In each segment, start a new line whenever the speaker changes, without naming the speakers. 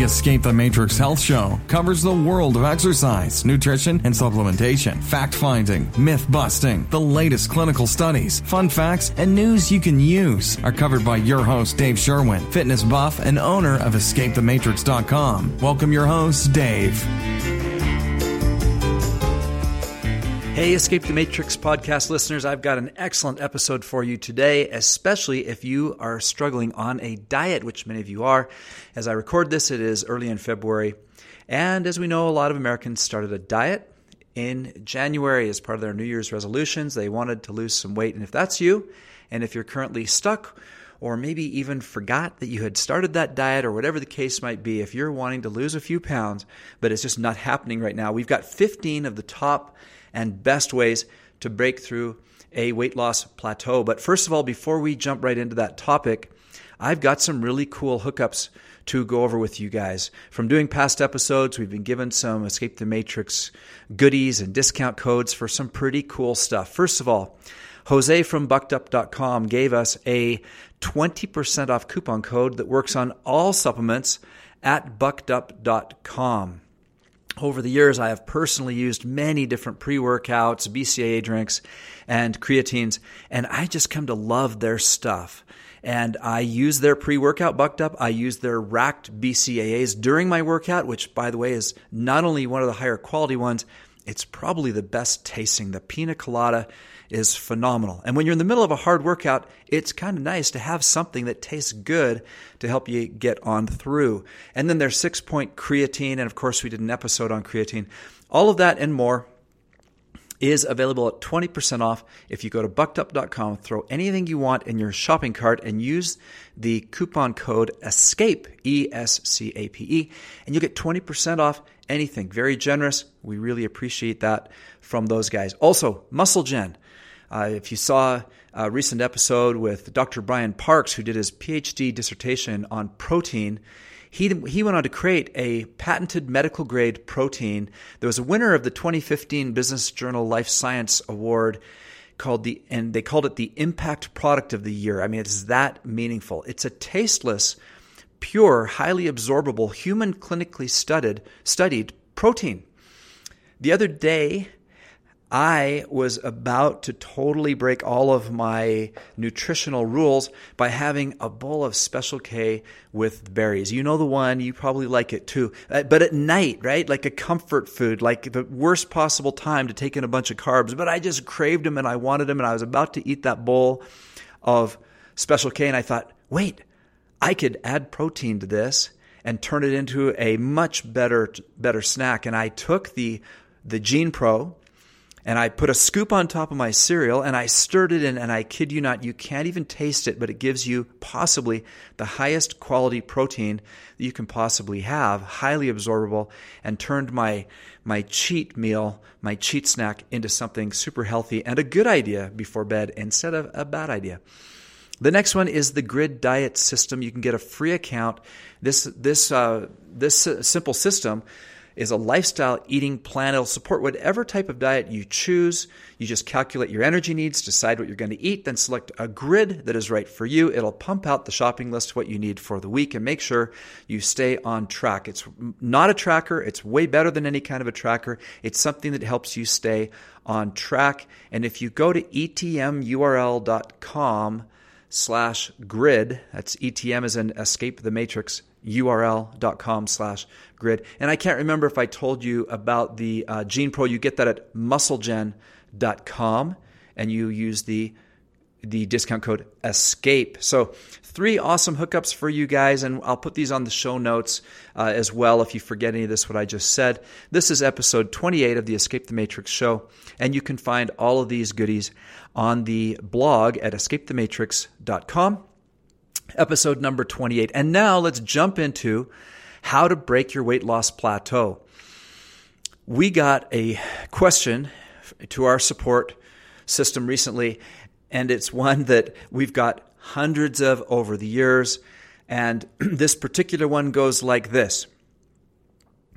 The Escape the Matrix Health Show covers the world of exercise, nutrition, and supplementation, fact finding, myth busting, the latest clinical studies, fun facts, and news you can use are covered by your host, Dave Sherwin, fitness buff and owner of EscapeTheMatrix.com. Welcome your host, Dave.
Hey, Escape the Matrix podcast listeners, I've got an excellent episode for you today, especially if you are struggling on a diet, which many of you are. As I record this, it is early in February. And as we know, a lot of Americans started a diet in January as part of their New Year's resolutions. They wanted to lose some weight. And if that's you, and if you're currently stuck, or maybe even forgot that you had started that diet or whatever the case might be, if you're wanting to lose a few pounds, but it's just not happening right now, we've got 15 of the top and best ways to break through a weight loss plateau. But first of all, before we jump right into that topic, I've got some really cool hookups to go over with you guys. From doing past episodes, we've been given some Escape the Matrix goodies and discount codes for some pretty cool stuff. First of all, Jose from buckedup.com gave us a 20% off coupon code that works on all supplements at buckedup.com. Over the years, I have personally used many different pre workouts, BCAA drinks, and creatines, and I just come to love their stuff. And I use their pre workout bucked up. I use their racked BCAAs during my workout, which, by the way, is not only one of the higher quality ones, it's probably the best tasting. The pina colada is phenomenal. And when you're in the middle of a hard workout, it's kind of nice to have something that tastes good to help you get on through. And then there's six point creatine. And of course, we did an episode on creatine. All of that and more is available at 20% off if you go to buckedup.com, throw anything you want in your shopping cart, and use the coupon code ESCAPE, E S C A P E, and you'll get 20% off anything. Very generous. We really appreciate that from those guys. Also, MuscleGen. Uh, if you saw a recent episode with Dr. Brian Parks, who did his PhD dissertation on protein, he, he went on to create a patented medical grade protein that was a winner of the 2015 Business Journal Life Science Award called the and they called it the impact product of the year. I mean it's that meaningful. It's a tasteless, pure, highly absorbable, human clinically studied studied protein. The other day I was about to totally break all of my nutritional rules by having a bowl of Special K with berries. You know the one, you probably like it too. Uh, but at night, right? Like a comfort food, like the worst possible time to take in a bunch of carbs. But I just craved them and I wanted them and I was about to eat that bowl of Special K and I thought, wait, I could add protein to this and turn it into a much better better snack. And I took the the Gene Pro and I put a scoop on top of my cereal and I stirred it in, and I kid you not, you can't even taste it, but it gives you possibly the highest quality protein that you can possibly have, highly absorbable, and turned my my cheat meal, my cheat snack into something super healthy and a good idea before bed instead of a bad idea. The next one is the Grid Diet System. You can get a free account. This this uh, this simple system is a lifestyle eating plan. It'll support whatever type of diet you choose. You just calculate your energy needs, decide what you're going to eat, then select a grid that is right for you. It'll pump out the shopping list, what you need for the week, and make sure you stay on track. It's not a tracker, it's way better than any kind of a tracker. It's something that helps you stay on track. And if you go to etmurl.com slash grid, that's ETM as in escape the matrix, url.com slash grid. And I can't remember if I told you about the uh, Gene Pro. You get that at musclegen.com and you use the the discount code escape so three awesome hookups for you guys and i'll put these on the show notes uh, as well if you forget any of this what i just said this is episode 28 of the escape the matrix show and you can find all of these goodies on the blog at escapethematrix.com episode number 28. And now let's jump into how to break your weight loss plateau. We got a question to our support system recently, and it's one that we've got hundreds of over the years. And this particular one goes like this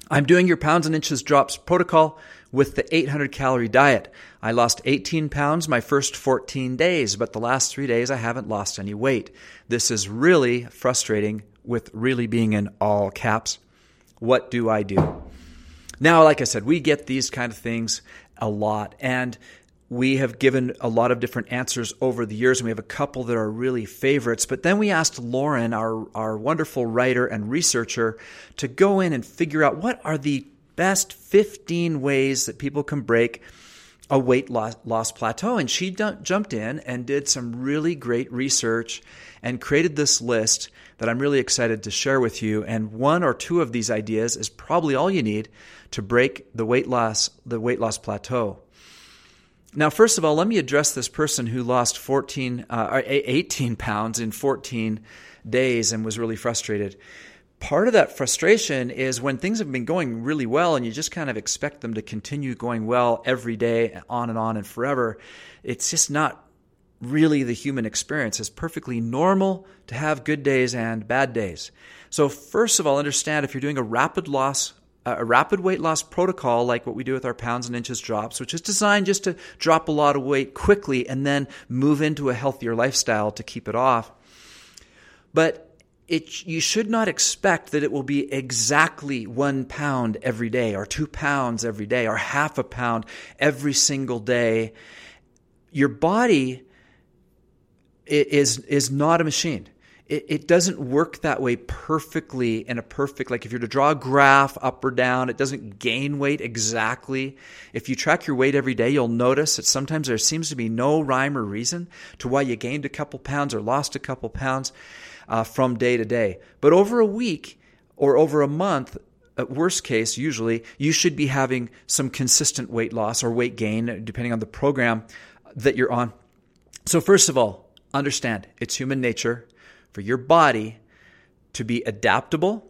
I'm doing your pounds and inches drops protocol with the 800 calorie diet. I lost 18 pounds my first 14 days, but the last three days I haven't lost any weight. This is really frustrating with really being in all caps. What do I do? Now, like I said, we get these kind of things a lot. And we have given a lot of different answers over the years, and we have a couple that are really favorites. But then we asked Lauren, our, our wonderful writer and researcher, to go in and figure out what are the best 15 ways that people can break a weight loss, loss plateau. And she d- jumped in and did some really great research and created this list that I'm really excited to share with you. And one or two of these ideas is probably all you need to break the weight loss, the weight loss plateau. Now, first of all, let me address this person who lost 14, uh, 18 pounds in 14 days and was really frustrated. Part of that frustration is when things have been going really well and you just kind of expect them to continue going well every day, on and on and forever. It's just not really the human experience. It's perfectly normal to have good days and bad days. So, first of all, understand if you're doing a rapid loss a rapid weight loss protocol like what we do with our pounds and inches drops, which is designed just to drop a lot of weight quickly and then move into a healthier lifestyle to keep it off. But it, you should not expect that it will be exactly one pound every day, or two pounds every day, or half a pound every single day. Your body is, is not a machine it, it doesn't work that way perfectly in a perfect, like if you're to draw a graph up or down, it doesn't gain weight exactly. If you track your weight every day, you'll notice that sometimes there seems to be no rhyme or reason to why you gained a couple pounds or lost a couple pounds uh, from day to day. But over a week or over a month, at worst case, usually, you should be having some consistent weight loss or weight gain, depending on the program that you're on. So, first of all, understand it's human nature for your body to be adaptable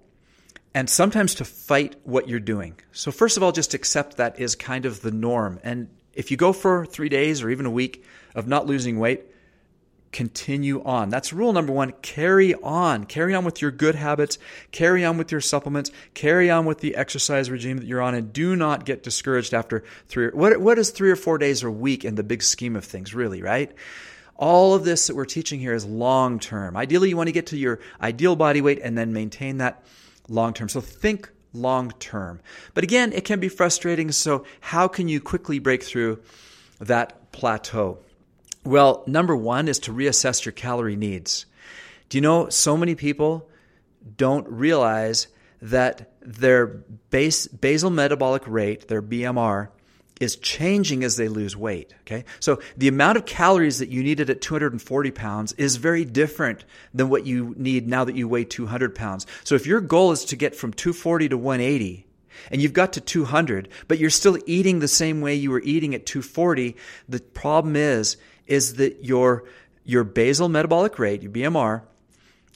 and sometimes to fight what you're doing. So, first of all, just accept that is kind of the norm. And if you go for three days or even a week of not losing weight, continue on. That's rule number one. Carry on. Carry on with your good habits. Carry on with your supplements. Carry on with the exercise regime that you're on. And do not get discouraged after three. What, what is three or four days or a week in the big scheme of things, really, right? All of this that we're teaching here is long term. Ideally, you want to get to your ideal body weight and then maintain that long term. So think long term. But again, it can be frustrating. So, how can you quickly break through that plateau? Well, number one is to reassess your calorie needs. Do you know so many people don't realize that their base, basal metabolic rate, their BMR, is changing as they lose weight. Okay. So the amount of calories that you needed at 240 pounds is very different than what you need now that you weigh 200 pounds. So if your goal is to get from 240 to 180, and you've got to 200, but you're still eating the same way you were eating at 240, the problem is, is that your, your basal metabolic rate, your BMR,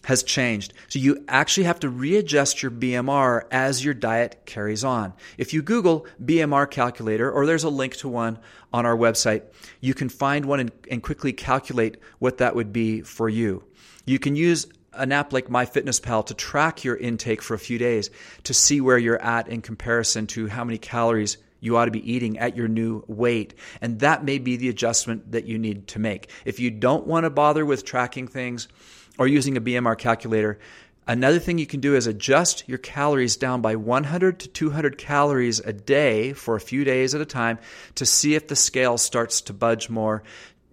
has changed. So you actually have to readjust your BMR as your diet carries on. If you Google BMR calculator, or there's a link to one on our website, you can find one and, and quickly calculate what that would be for you. You can use an app like MyFitnessPal to track your intake for a few days to see where you're at in comparison to how many calories you ought to be eating at your new weight. And that may be the adjustment that you need to make. If you don't want to bother with tracking things, or using a BMR calculator. Another thing you can do is adjust your calories down by 100 to 200 calories a day for a few days at a time to see if the scale starts to budge more.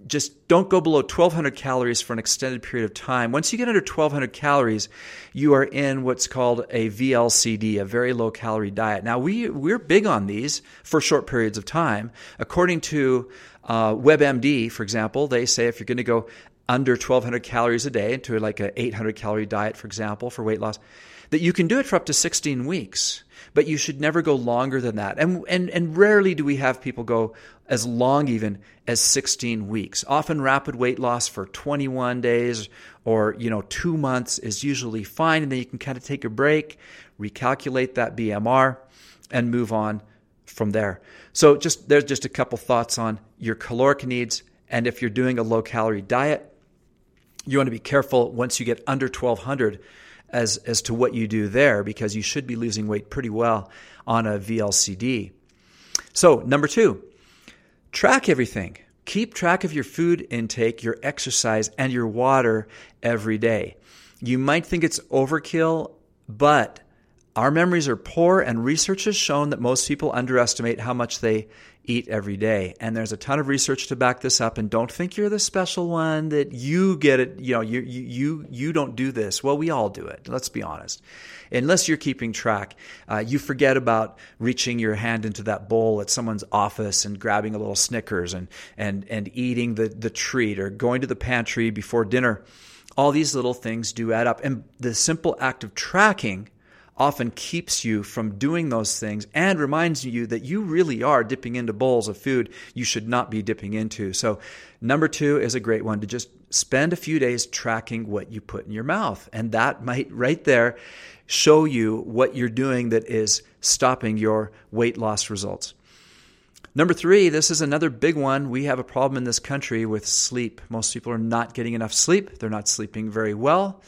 Just don't go below 1200 calories for an extended period of time. Once you get under 1200 calories, you are in what's called a VLCD, a very low calorie diet. Now, we, we're big on these for short periods of time. According to uh, WebMD, for example, they say if you're going to go under 1200 calories a day to like an 800 calorie diet, for example, for weight loss, that you can do it for up to 16 weeks, but you should never go longer than that. And, and, and rarely do we have people go as long even as 16 weeks. Often rapid weight loss for 21 days or, you know, two months is usually fine. And then you can kind of take a break, recalculate that BMR and move on from there. So just, there's just a couple thoughts on your caloric needs. And if you're doing a low calorie diet, you want to be careful once you get under 1200 as, as to what you do there because you should be losing weight pretty well on a VLCD. So, number two, track everything. Keep track of your food intake, your exercise, and your water every day. You might think it's overkill, but Our memories are poor, and research has shown that most people underestimate how much they eat every day. And there's a ton of research to back this up. And don't think you're the special one that you get it. You know, you you you you don't do this. Well, we all do it. Let's be honest. Unless you're keeping track, uh, you forget about reaching your hand into that bowl at someone's office and grabbing a little Snickers and and and eating the the treat or going to the pantry before dinner. All these little things do add up, and the simple act of tracking often keeps you from doing those things and reminds you that you really are dipping into bowls of food you should not be dipping into. So, number two is a great one to just spend a few days tracking what you put in your mouth. And that might right there show you what you're doing that is stopping your weight loss results. Number three, this is another big one. We have a problem in this country with sleep. Most people are not getting enough sleep, they're not sleeping very well.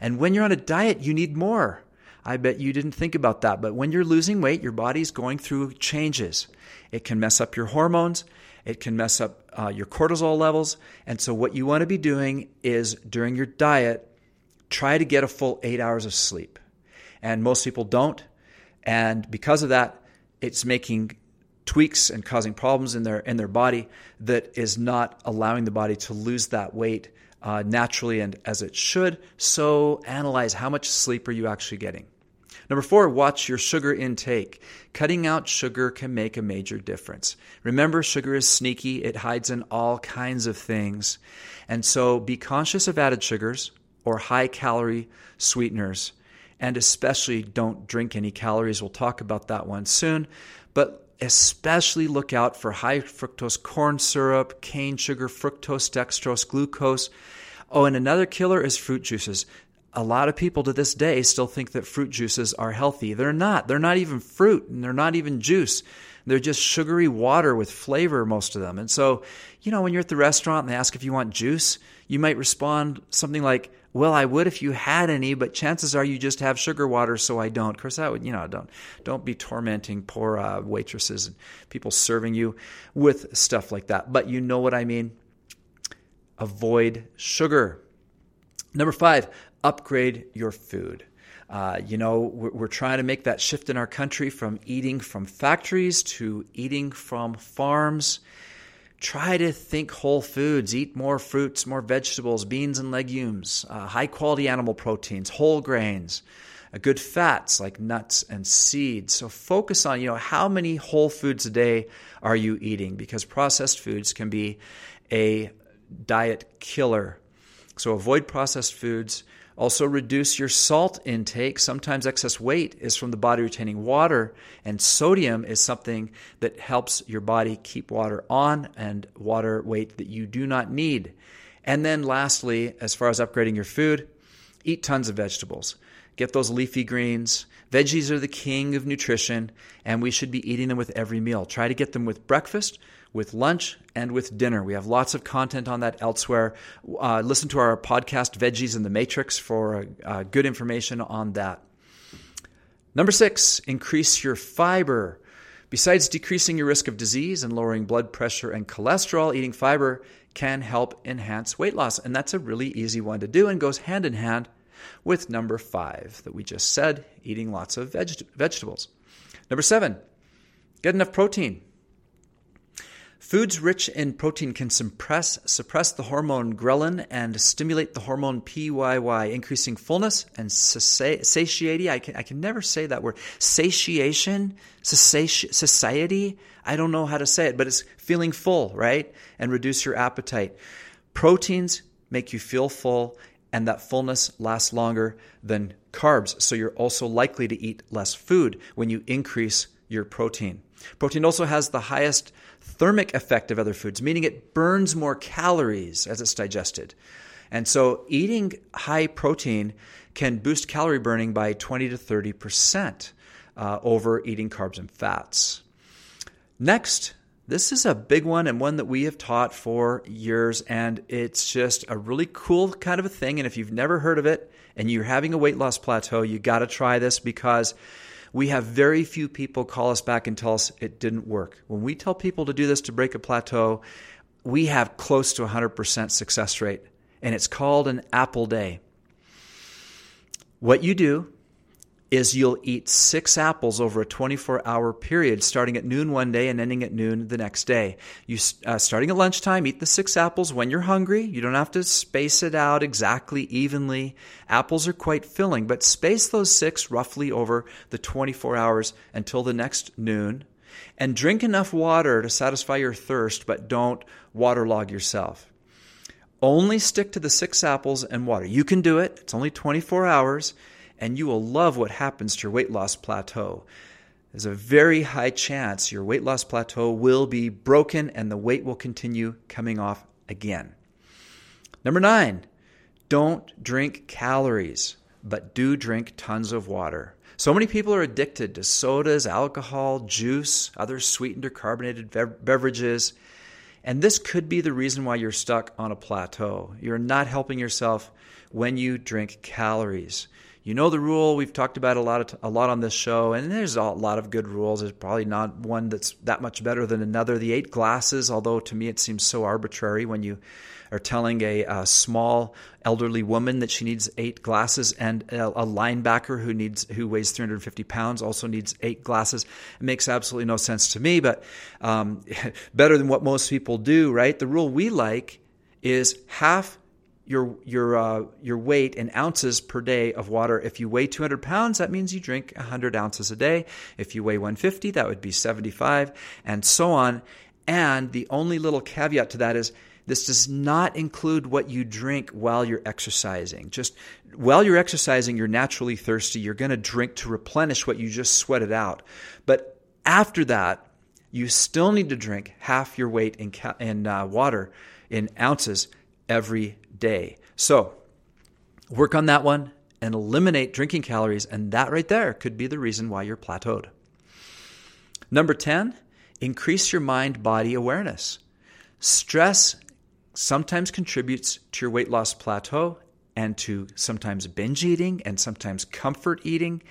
And when you're on a diet, you need more. I bet you didn't think about that. But when you're losing weight, your body's going through changes. It can mess up your hormones, it can mess up uh, your cortisol levels. And so, what you want to be doing is during your diet, try to get a full eight hours of sleep. And most people don't. And because of that, it's making tweaks and causing problems in their in their body that is not allowing the body to lose that weight uh, naturally and as it should. So analyze how much sleep are you actually getting. Number four, watch your sugar intake. Cutting out sugar can make a major difference. Remember, sugar is sneaky, it hides in all kinds of things. And so be conscious of added sugars or high calorie sweeteners. And especially don't drink any calories. We'll talk about that one soon. But especially look out for high fructose corn syrup, cane sugar, fructose, dextrose, glucose. Oh, and another killer is fruit juices a lot of people to this day still think that fruit juices are healthy. They're not. They're not even fruit and they're not even juice. They're just sugary water with flavor, most of them. And so, you know, when you're at the restaurant and they ask if you want juice, you might respond something like, well, I would if you had any, but chances are you just have sugar water, so I don't. Of course, that would, you know, don't don't be tormenting poor uh, waitresses and people serving you with stuff like that. But you know what I mean. Avoid sugar. Number five, upgrade your food. Uh, you know, we're, we're, trying to make that shift in our country from eating from factories to eating from farms. Try to think whole foods, eat more fruits, more vegetables, beans and legumes, uh, high quality animal proteins, whole grains, uh, good fats like nuts and seeds. So focus on, you know, how many whole foods a day are you eating? Because processed foods can be a diet killer. So avoid processed foods also, reduce your salt intake. Sometimes excess weight is from the body retaining water, and sodium is something that helps your body keep water on and water weight that you do not need. And then, lastly, as far as upgrading your food, eat tons of vegetables. Get those leafy greens. Veggies are the king of nutrition, and we should be eating them with every meal. Try to get them with breakfast with lunch and with dinner. We have lots of content on that elsewhere. Uh, listen to our podcast, Veggies in the Matrix, for uh, good information on that. Number six, increase your fiber. Besides decreasing your risk of disease and lowering blood pressure and cholesterol, eating fiber can help enhance weight loss. And that's a really easy one to do and goes hand in hand with number five that we just said eating lots of veg- vegetables. Number seven, get enough protein. Foods rich in protein can suppress, suppress the hormone ghrelin and stimulate the hormone PYY, increasing fullness and satiety. I can, I can never say that word. Satiation, satiety. I don't know how to say it, but it's feeling full, right? And reduce your appetite. Proteins make you feel full, and that fullness lasts longer than carbs. So you're also likely to eat less food when you increase your protein. Protein also has the highest thermic effect of other foods, meaning it burns more calories as it's digested. And so eating high protein can boost calorie burning by 20 to 30% uh, over eating carbs and fats. Next, this is a big one and one that we have taught for years, and it's just a really cool kind of a thing. And if you've never heard of it and you're having a weight loss plateau, you got to try this because we have very few people call us back and tell us it didn't work. When we tell people to do this to break a plateau, we have close to 100% success rate, and it's called an apple day. What you do is you'll eat six apples over a 24 hour period, starting at noon one day and ending at noon the next day. You uh, starting at lunchtime, eat the six apples when you're hungry. You don't have to space it out exactly evenly. Apples are quite filling, but space those six roughly over the 24 hours until the next noon. And drink enough water to satisfy your thirst, but don't waterlog yourself. Only stick to the six apples and water. You can do it. It's only 24 hours and you will love what happens to your weight loss plateau. There's a very high chance your weight loss plateau will be broken and the weight will continue coming off again. Number nine, don't drink calories, but do drink tons of water. So many people are addicted to sodas, alcohol, juice, other sweetened or carbonated beverages. And this could be the reason why you're stuck on a plateau. You're not helping yourself when you drink calories you know the rule. We've talked about a lot of, a lot on this show, and there's a lot of good rules. There's probably not one that's that much better than another. The eight glasses, although to me it seems so arbitrary when you are telling a, a small elderly woman that she needs eight glasses, and a, a, linebacker who needs who weighs 350 pounds also needs eight glasses. It makes absolutely no sense to me, but um, better than what most people do, right? The rule we like is half your your uh, your weight in ounces per day of water. If you weigh 200 pounds, that means you drink 100 ounces a day. If you weigh 150, that would be 75, and so on. And the only little caveat to that is this does not include what you drink while you're exercising. Just while you're exercising, you're naturally thirsty. You're going to drink to replenish what you just sweated out. But after that, you still need to drink half your weight in, ca- in uh, water in ounces every day. So work on that one and eliminate drinking calories, and that right there could be the reason why you're plateaued. Number 10, increase your mind body awareness. Stress sometimes contributes to your weight loss plateau and to sometimes binge eating and sometimes comfort eating.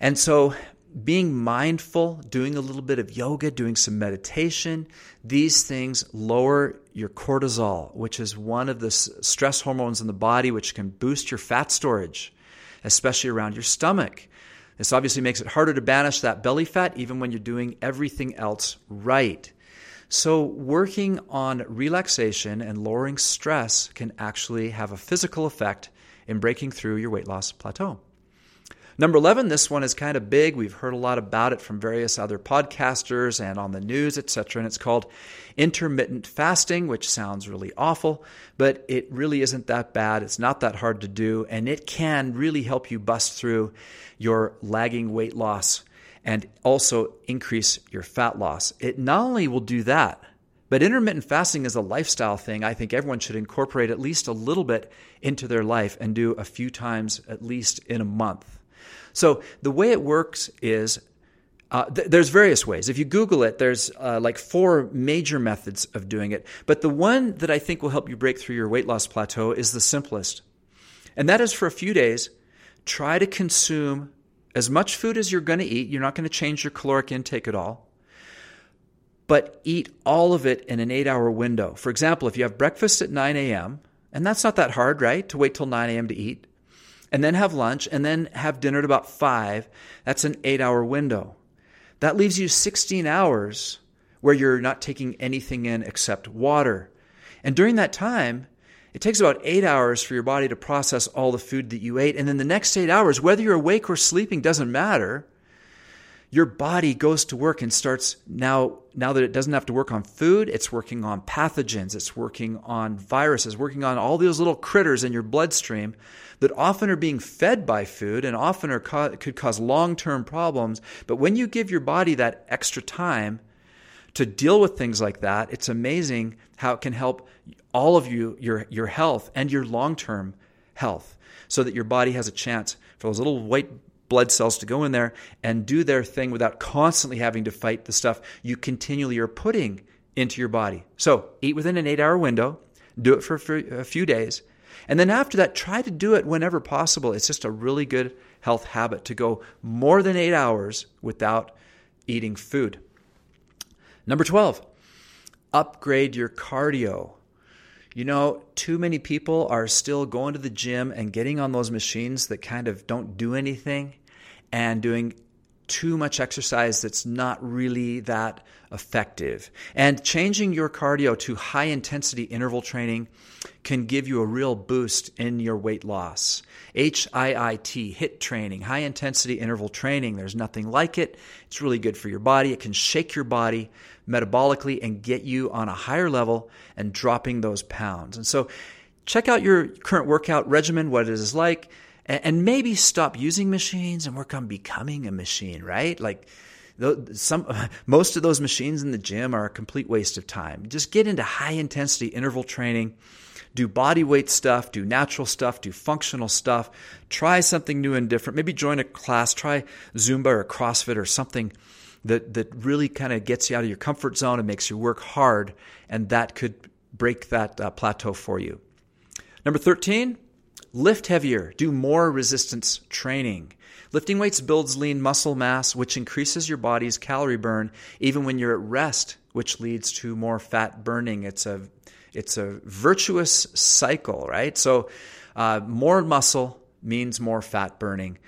And so being mindful, doing a little bit of yoga, doing some meditation, these things lower your cortisol, which is one of the stress hormones in the body, which can boost your fat storage, especially around your stomach. This obviously makes it harder to banish that belly fat, even when you're doing everything else right. So, working on relaxation and lowering stress can actually have a physical effect in breaking through your weight loss plateau. Number 11, this one is kind of big. We've heard a lot about it from various other podcasters and on the news, etc. And it's called intermittent fasting, which sounds really awful, but it really isn't that bad. It's not that hard to do, and it can really help you bust through your lagging weight loss and also increase your fat loss. It not only will do that, but intermittent fasting is a lifestyle thing. I think everyone should incorporate at least a little bit into their life and do a few times at least in a month. So the way it works is uh, th- there's various ways. If you Google it, there's uh, like four major methods of doing it. But the one that I think will help you break through your weight loss plateau is the simplest. And that is for a few days, try to consume as much food as you're going to eat. You're not going to change your caloric intake at all. But eat all of it in an eight hour window. For example, if you have breakfast at 9 a.m., and that's not that hard, right? To wait till 9 a.m. to eat and then have lunch, and then have dinner at about 5. That's an eight hour window. That leaves you 16 hours where you're not taking anything in except water. And during that time, it takes about eight hours for your body to process all the food that you ate. And then the next eight hours, whether you're awake or sleeping, doesn't matter your body goes to work and starts now now that it doesn't have to work on food it's working on pathogens it's working on viruses working on all those little critters in your bloodstream that often are being fed by food and often are could cause long-term problems. But when you give your body that extra time to deal with things like that it's amazing how it can help all of you your your health and your long-term health so that your body has a chance for those little white blood cells to go in there and do their thing without constantly having to fight the stuff you continually are putting into your body. So eat within an eight hour window, do it for a few days. And then after that, try to do it whenever possible. It's just a really good health habit to go more than eight hours without eating food. Number 12, upgrade your cardio. You know, too many people are still going to the gym and getting on those machines that kind of don't do anything and doing too much exercise that's not really that effective. And changing your cardio to high intensity interval training can give you a real boost in your weight loss. HIIT, HIT training, high intensity interval training, there's nothing like it. It's really good for your body. It can shake your body metabolically and get you on a higher level and dropping those pounds. And so check out your current workout regimen, what it is like, and maybe stop using machines and work on becoming a machine, right? Like, some most of those machines in the gym are a complete waste of time. Just get into high intensity interval training, do body weight stuff, do natural stuff, do functional stuff. Try something new and different. Maybe join a class, try Zumba or CrossFit or something that that really kind of gets you out of your comfort zone and makes you work hard, and that could break that uh, plateau for you. Number 13, lift heavier, do more resistance training. Lifting weights builds lean muscle mass, which increases your body's calorie burn even when you're at rest, which leads to more fat burning. It's a it's a virtuous cycle, right? So, uh, more muscle means more fat burning.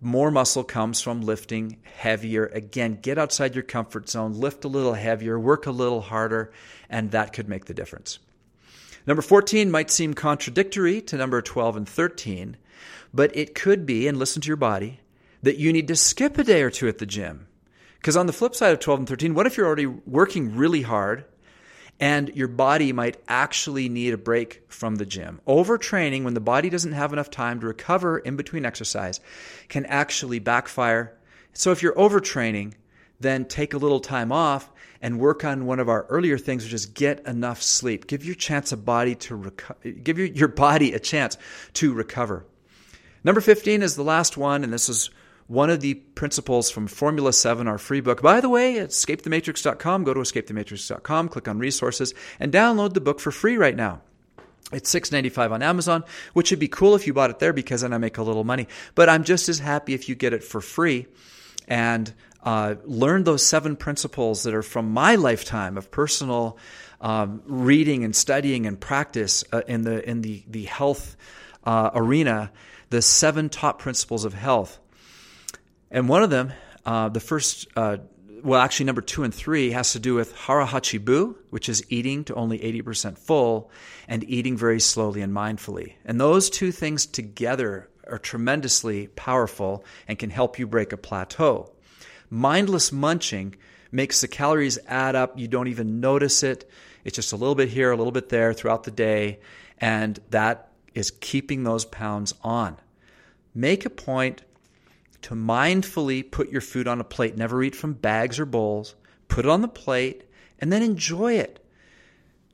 More muscle comes from lifting heavier. Again, get outside your comfort zone, lift a little heavier, work a little harder, and that could make the difference. Number 14 might seem contradictory to number 12 and 13, but it could be, and listen to your body, that you need to skip a day or two at the gym. Because on the flip side of 12 and 13, what if you're already working really hard and your body might actually need a break from the gym? Overtraining, when the body doesn't have enough time to recover in between exercise, can actually backfire. So if you're overtraining, then take a little time off and work on one of our earlier things, which is get enough sleep. Give your chance a body to reco- give your, your body a chance to recover. Number 15 is the last one, and this is one of the principles from Formula 7, our free book. By the way, at escapethematrix.com, go to escapethematrix.com, click on resources, and download the book for free right now. It's $6.95 on Amazon, which would be cool if you bought it there because then I make a little money. But I'm just as happy if you get it for free and uh, learn those seven principles that are from my lifetime of personal um, reading and studying and practice uh, in the in the the health uh, arena the seven top principles of health. And one of them, uh, the first, uh, well, actually, number two and three has to do with hara hachi bu, which is eating to only 80% full, and eating very slowly and mindfully. And those two things together are tremendously powerful and can help you break a plateau. Mindless munching makes the calories add up. You don't even notice it. It's just a little bit here, a little bit there throughout the day. And that is keeping those pounds on. Make a point to mindfully put your food on a plate. Never eat from bags or bowls. Put it on the plate and then enjoy it.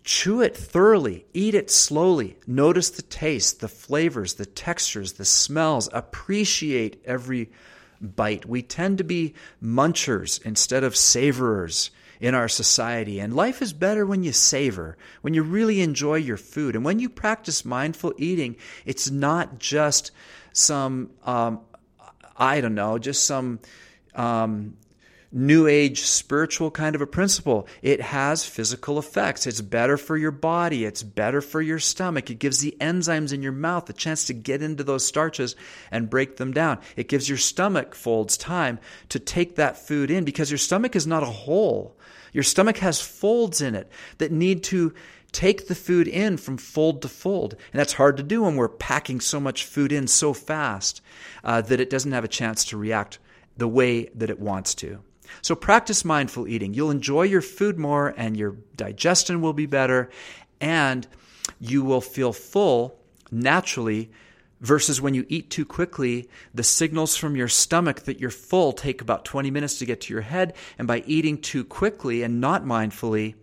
Chew it thoroughly. Eat it slowly. Notice the taste, the flavors, the textures, the smells. Appreciate every bite. We tend to be munchers instead of savorers in our society. And life is better when you savor, when you really enjoy your food. And when you practice mindful eating, it's not just some, um, I don't know, just some um, new age spiritual kind of a principle. It has physical effects. It's better for your body. It's better for your stomach. It gives the enzymes in your mouth a chance to get into those starches and break them down. It gives your stomach folds time to take that food in because your stomach is not a hole. Your stomach has folds in it that need to take the food in from fold to fold. And that's hard to do when we're packing so much food in so fast uh, that it doesn't have a chance to react the way that it wants to. So practice mindful eating. You'll enjoy your food more and your digestion will be better and you will feel full naturally versus when you eat too quickly, the signals from your stomach that you're full take about 20 minutes to get to your head. And by eating too quickly and not mindfully,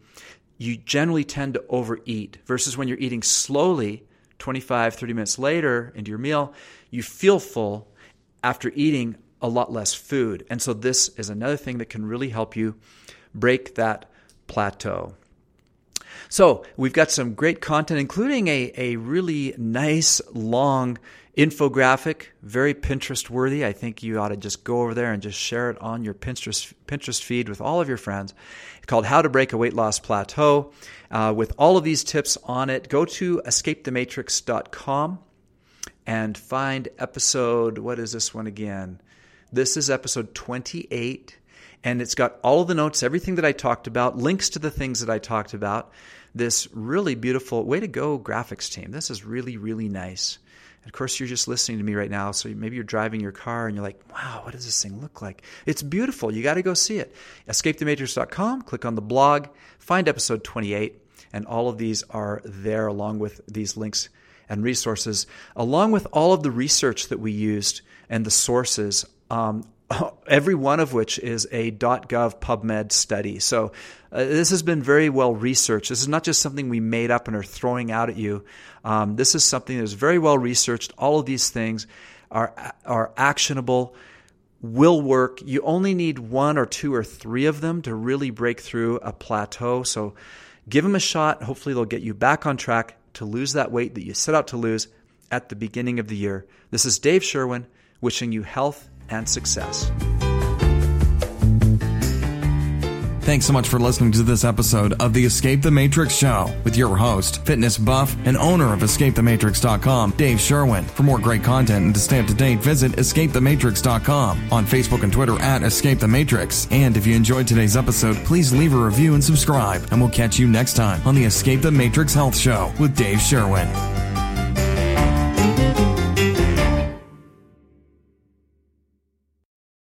you generally tend to overeat versus when you're eating slowly, 25, 30 minutes later into your meal, you feel full after eating a lot less food. And so this is another thing that can really help you break that plateau. So we've got some great content, including a, a really nice, long infographic, very Pinterest worthy. I think you ought to just go over there and just share it on your Pinterest Pinterest feed with all of your friends. It's called "How to Break a Weight Loss Plateau." Uh, with all of these tips on it, go to escapethematrix.com and find episode. What is this one again? This is episode 28, and it's got all of the notes, everything that I talked about, links to the things that I talked about. This really beautiful way to go graphics team. This is really really nice. Of course, you're just listening to me right now, so maybe you're driving your car and you're like, wow, what does this thing look like? It's beautiful. You got to go see it. EscapeTheMatrix.com, click on the blog, find episode 28, and all of these are there along with these links and resources, along with all of the research that we used and the sources. Um, every one of which is a .gov PubMed study. So uh, this has been very well researched. This is not just something we made up and are throwing out at you. Um, this is something that is very well researched. All of these things are are actionable, will work. You only need one or two or three of them to really break through a plateau. So give them a shot. Hopefully, they'll get you back on track to lose that weight that you set out to lose at the beginning of the year. This is Dave Sherwin wishing you health and success.
Thanks so much for listening to this episode of the Escape the Matrix Show with your host, fitness buff, and owner of EscapeTheMatrix.com, Dave Sherwin. For more great content and to stay up to date, visit EscapeTheMatrix.com on Facebook and Twitter at Escape the Matrix. And if you enjoyed today's episode, please leave a review and subscribe. And we'll catch you next time on the Escape the Matrix Health Show with Dave Sherwin.